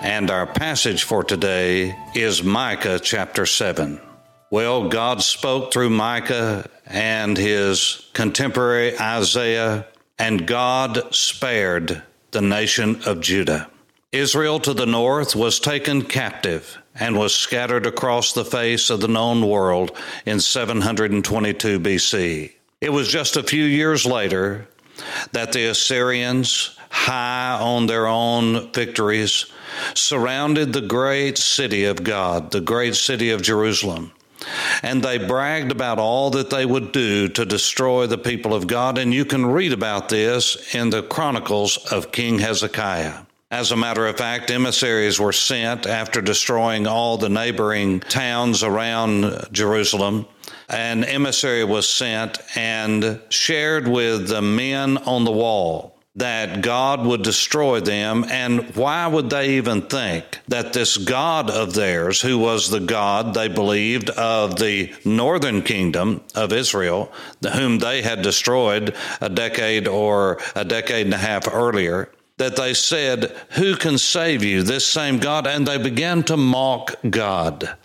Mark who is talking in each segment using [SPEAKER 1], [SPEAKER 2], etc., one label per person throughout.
[SPEAKER 1] and our passage for today is Micah chapter 7. Well, God spoke through Micah and his contemporary Isaiah, and God spared the nation of Judah. Israel to the north was taken captive and was scattered across the face of the known world in 722 BC. It was just a few years later that the Assyrians, high on their own victories, surrounded the great city of God, the great city of Jerusalem. And they bragged about all that they would do to destroy the people of God. And you can read about this in the Chronicles of King Hezekiah. As a matter of fact, emissaries were sent after destroying all the neighboring towns around Jerusalem. An emissary was sent and shared with the men on the wall that God would destroy them. And why would they even think that this God of theirs, who was the God they believed of the northern kingdom of Israel, whom they had destroyed a decade or a decade and a half earlier, that they said, Who can save you? This same God. And they began to mock God.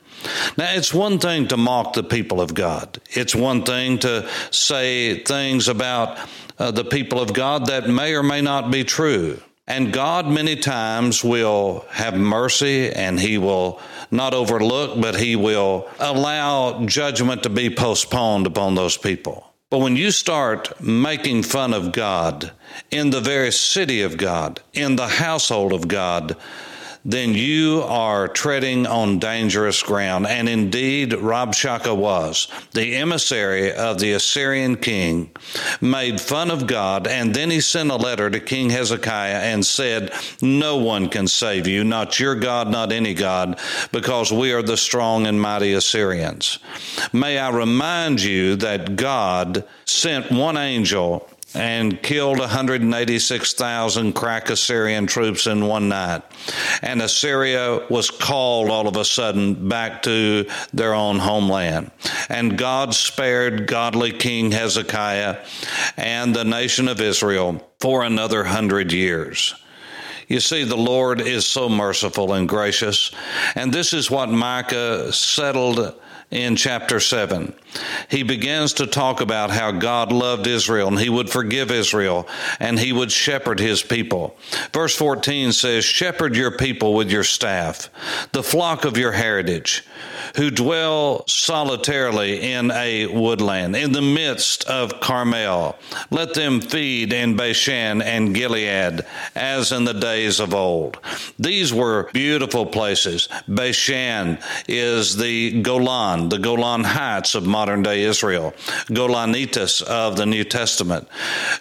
[SPEAKER 1] Now, it's one thing to mock the people of God. It's one thing to say things about uh, the people of God that may or may not be true. And God many times will have mercy and He will not overlook, but He will allow judgment to be postponed upon those people. But when you start making fun of God in the very city of God, in the household of God, then you are treading on dangerous ground. And indeed, Rabshakeh was. The emissary of the Assyrian king made fun of God, and then he sent a letter to King Hezekiah and said, No one can save you, not your God, not any God, because we are the strong and mighty Assyrians. May I remind you that God sent one angel and killed 186,000 crack Assyrian troops in one night. And Assyria was called all of a sudden back to their own homeland. And God spared godly King Hezekiah and the nation of Israel for another hundred years. You see, the Lord is so merciful and gracious. And this is what Micah settled in chapter 7. He begins to talk about how God loved Israel and he would forgive Israel and he would shepherd his people. Verse 14 says, Shepherd your people with your staff, the flock of your heritage, who dwell solitarily in a woodland, in the midst of Carmel. Let them feed in Bashan and Gilead, as in the days of old. These were beautiful places. Bashan is the Golan, the Golan Heights of modern day Israel, Gaulanitis of the New Testament,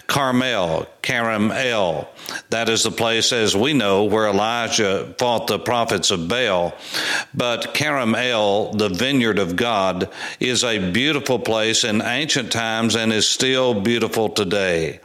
[SPEAKER 1] Carmel, Karam El. That is the place, as we know, where Elijah fought the prophets of Baal. But Karam El, the vineyard of God, is a beautiful place in ancient times and is still beautiful today.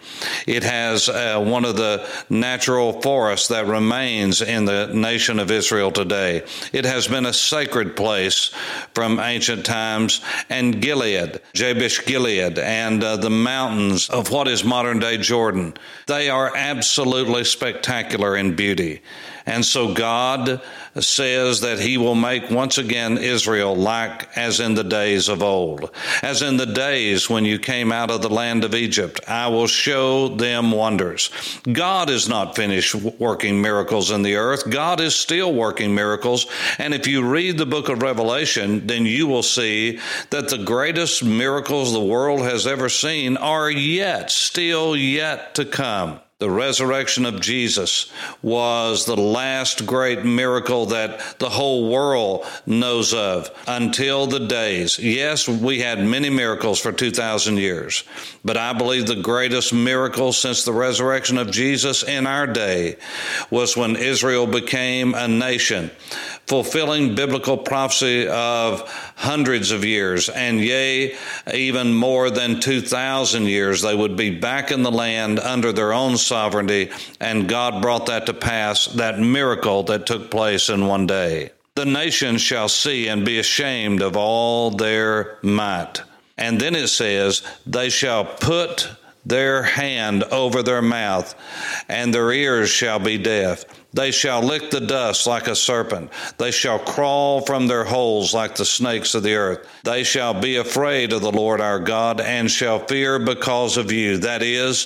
[SPEAKER 1] It has uh, one of the natural forests that remains in the nation of Israel today. It has been a sacred place from ancient times, and Gilead, Jabesh Gilead, and uh, the mountains of what is modern day Jordan. They are absolutely spectacular in beauty. And so God says that he will make once again Israel like as in the days of old. As in the days when you came out of the land of Egypt, I will show them wonders. God is not finished working miracles in the earth. God is still working miracles. And if you read the book of Revelation, then you will see that the greatest miracles the world has ever seen are yet, still yet to come. The resurrection of Jesus was the last great miracle that the whole world knows of until the days. Yes, we had many miracles for 2,000 years, but I believe the greatest miracle since the resurrection of Jesus in our day was when Israel became a nation fulfilling biblical prophecy of hundreds of years, and yea, even more than 2,000 years, they would be back in the land under their own sovereignty, and God brought that to pass, that miracle that took place in one day. The nations shall see and be ashamed of all their might. And then it says, they shall put their hand over their mouth, and their ears shall be deaf. They shall lick the dust like a serpent. They shall crawl from their holes like the snakes of the earth. They shall be afraid of the Lord our God and shall fear because of you. That is,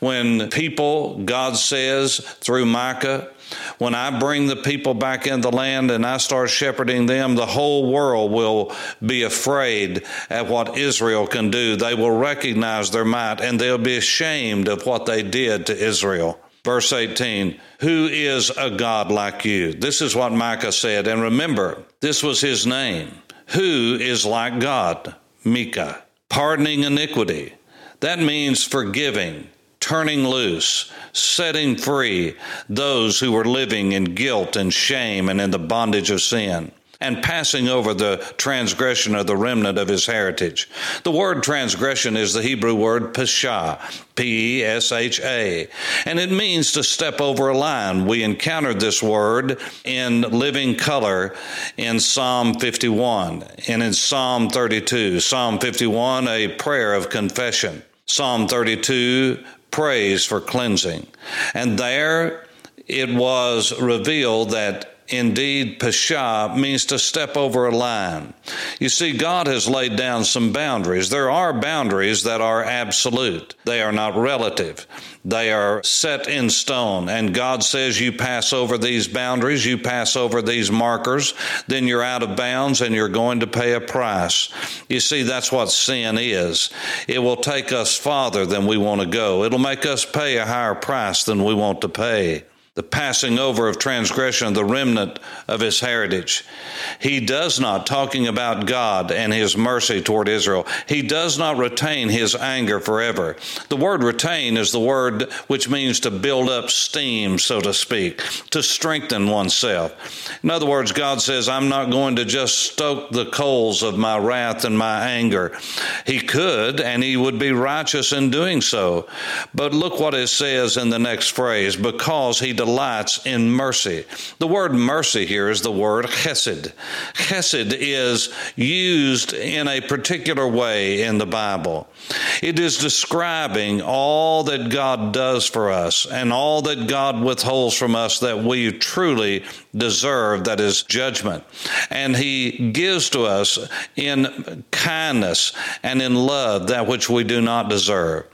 [SPEAKER 1] when people, God says through Micah, when I bring the people back in the land and I start shepherding them, the whole world will be afraid at what Israel can do. They will recognize their might and they'll be ashamed of what they did to Israel. Verse 18, who is a God like you? This is what Micah said. And remember, this was his name. Who is like God? Micah. Pardoning iniquity. That means forgiving, turning loose, setting free those who were living in guilt and shame and in the bondage of sin and passing over the transgression of the remnant of his heritage. The word transgression is the Hebrew word pesha, P E S H A, and it means to step over a line. We encountered this word in living color in Psalm 51 and in Psalm 32. Psalm 51, a prayer of confession. Psalm 32, praise for cleansing. And there it was revealed that Indeed, Pesha means to step over a line. You see, God has laid down some boundaries. There are boundaries that are absolute, they are not relative. They are set in stone. And God says, You pass over these boundaries, you pass over these markers, then you're out of bounds and you're going to pay a price. You see, that's what sin is. It will take us farther than we want to go, it'll make us pay a higher price than we want to pay the passing over of transgression, the remnant of his heritage. He does not, talking about God and his mercy toward Israel, he does not retain his anger forever. The word retain is the word which means to build up steam, so to speak, to strengthen oneself. In other words, God says, I'm not going to just stoke the coals of my wrath and my anger. He could, and he would be righteous in doing so. But look what it says in the next phrase because he delights in mercy. The word mercy here is the word chesed. Chesed is used in a particular way in the Bible. It is describing all that God does for us and all that God withholds from us that we truly deserve, that is judgment. And He gives to us in kindness and in love that which we do not deserve.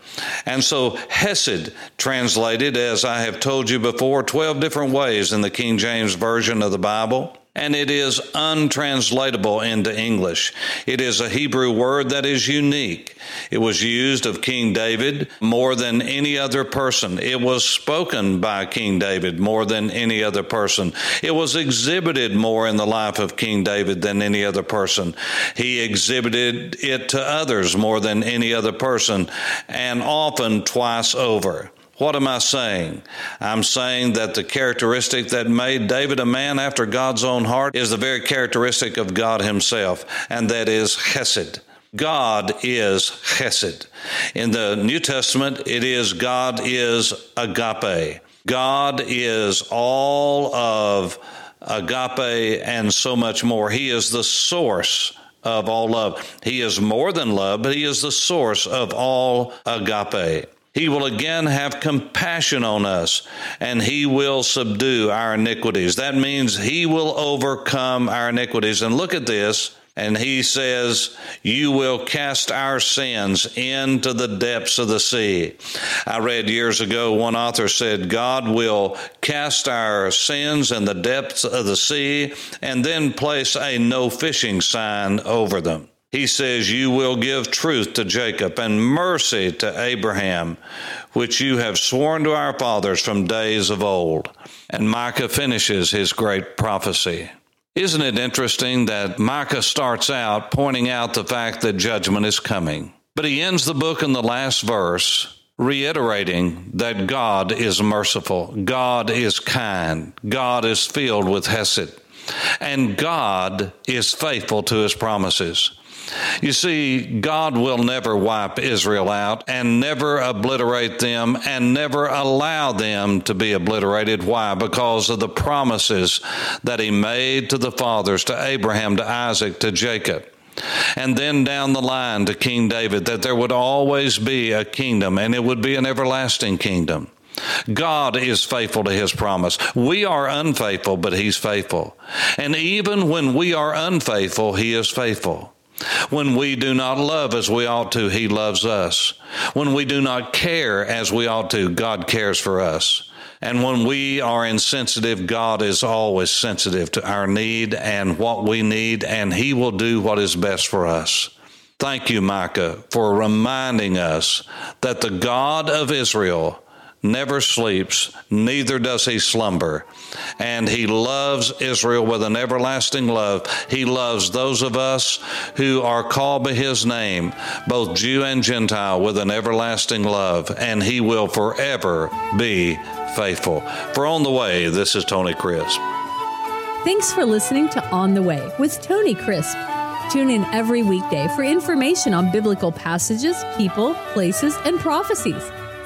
[SPEAKER 1] And so, Hesed, translated, as I have told you before, 12 different ways in the King James Version of the Bible and it is untranslatable into English. It is a Hebrew word that is unique. It was used of King David more than any other person. It was spoken by King David more than any other person. It was exhibited more in the life of King David than any other person. He exhibited it to others more than any other person, and often twice over. What am I saying? I'm saying that the characteristic that made David a man after God's own heart is the very characteristic of God Himself, and that is chesed. God is chesed. In the New Testament, it is God is agape. God is all of agape and so much more. He is the source of all love. He is more than love, but He is the source of all agape. He will again have compassion on us and he will subdue our iniquities. That means he will overcome our iniquities. And look at this. And he says, You will cast our sins into the depths of the sea. I read years ago, one author said, God will cast our sins in the depths of the sea and then place a no fishing sign over them. He says, You will give truth to Jacob and mercy to Abraham, which you have sworn to our fathers from days of old. And Micah finishes his great prophecy. Isn't it interesting that Micah starts out pointing out the fact that judgment is coming? But he ends the book in the last verse reiterating that God is merciful, God is kind, God is filled with Hesed, and God is faithful to his promises. You see, God will never wipe Israel out and never obliterate them and never allow them to be obliterated. Why? Because of the promises that He made to the fathers, to Abraham, to Isaac, to Jacob. And then down the line to King David, that there would always be a kingdom and it would be an everlasting kingdom. God is faithful to his promise. We are unfaithful, but he's faithful. And even when we are unfaithful, he is faithful. When we do not love as we ought to, He loves us. When we do not care as we ought to, God cares for us. And when we are insensitive, God is always sensitive to our need and what we need, and He will do what is best for us. Thank you, Micah, for reminding us that the God of Israel never sleeps, neither does he slumber. And he loves Israel with an everlasting love. He loves those of us who are called by his name, both Jew and Gentile, with an everlasting love. And he will forever be faithful. For On the Way, this is Tony Crisp.
[SPEAKER 2] Thanks for listening to On the Way with Tony Crisp. Tune in every weekday for information on biblical passages, people, places, and prophecies.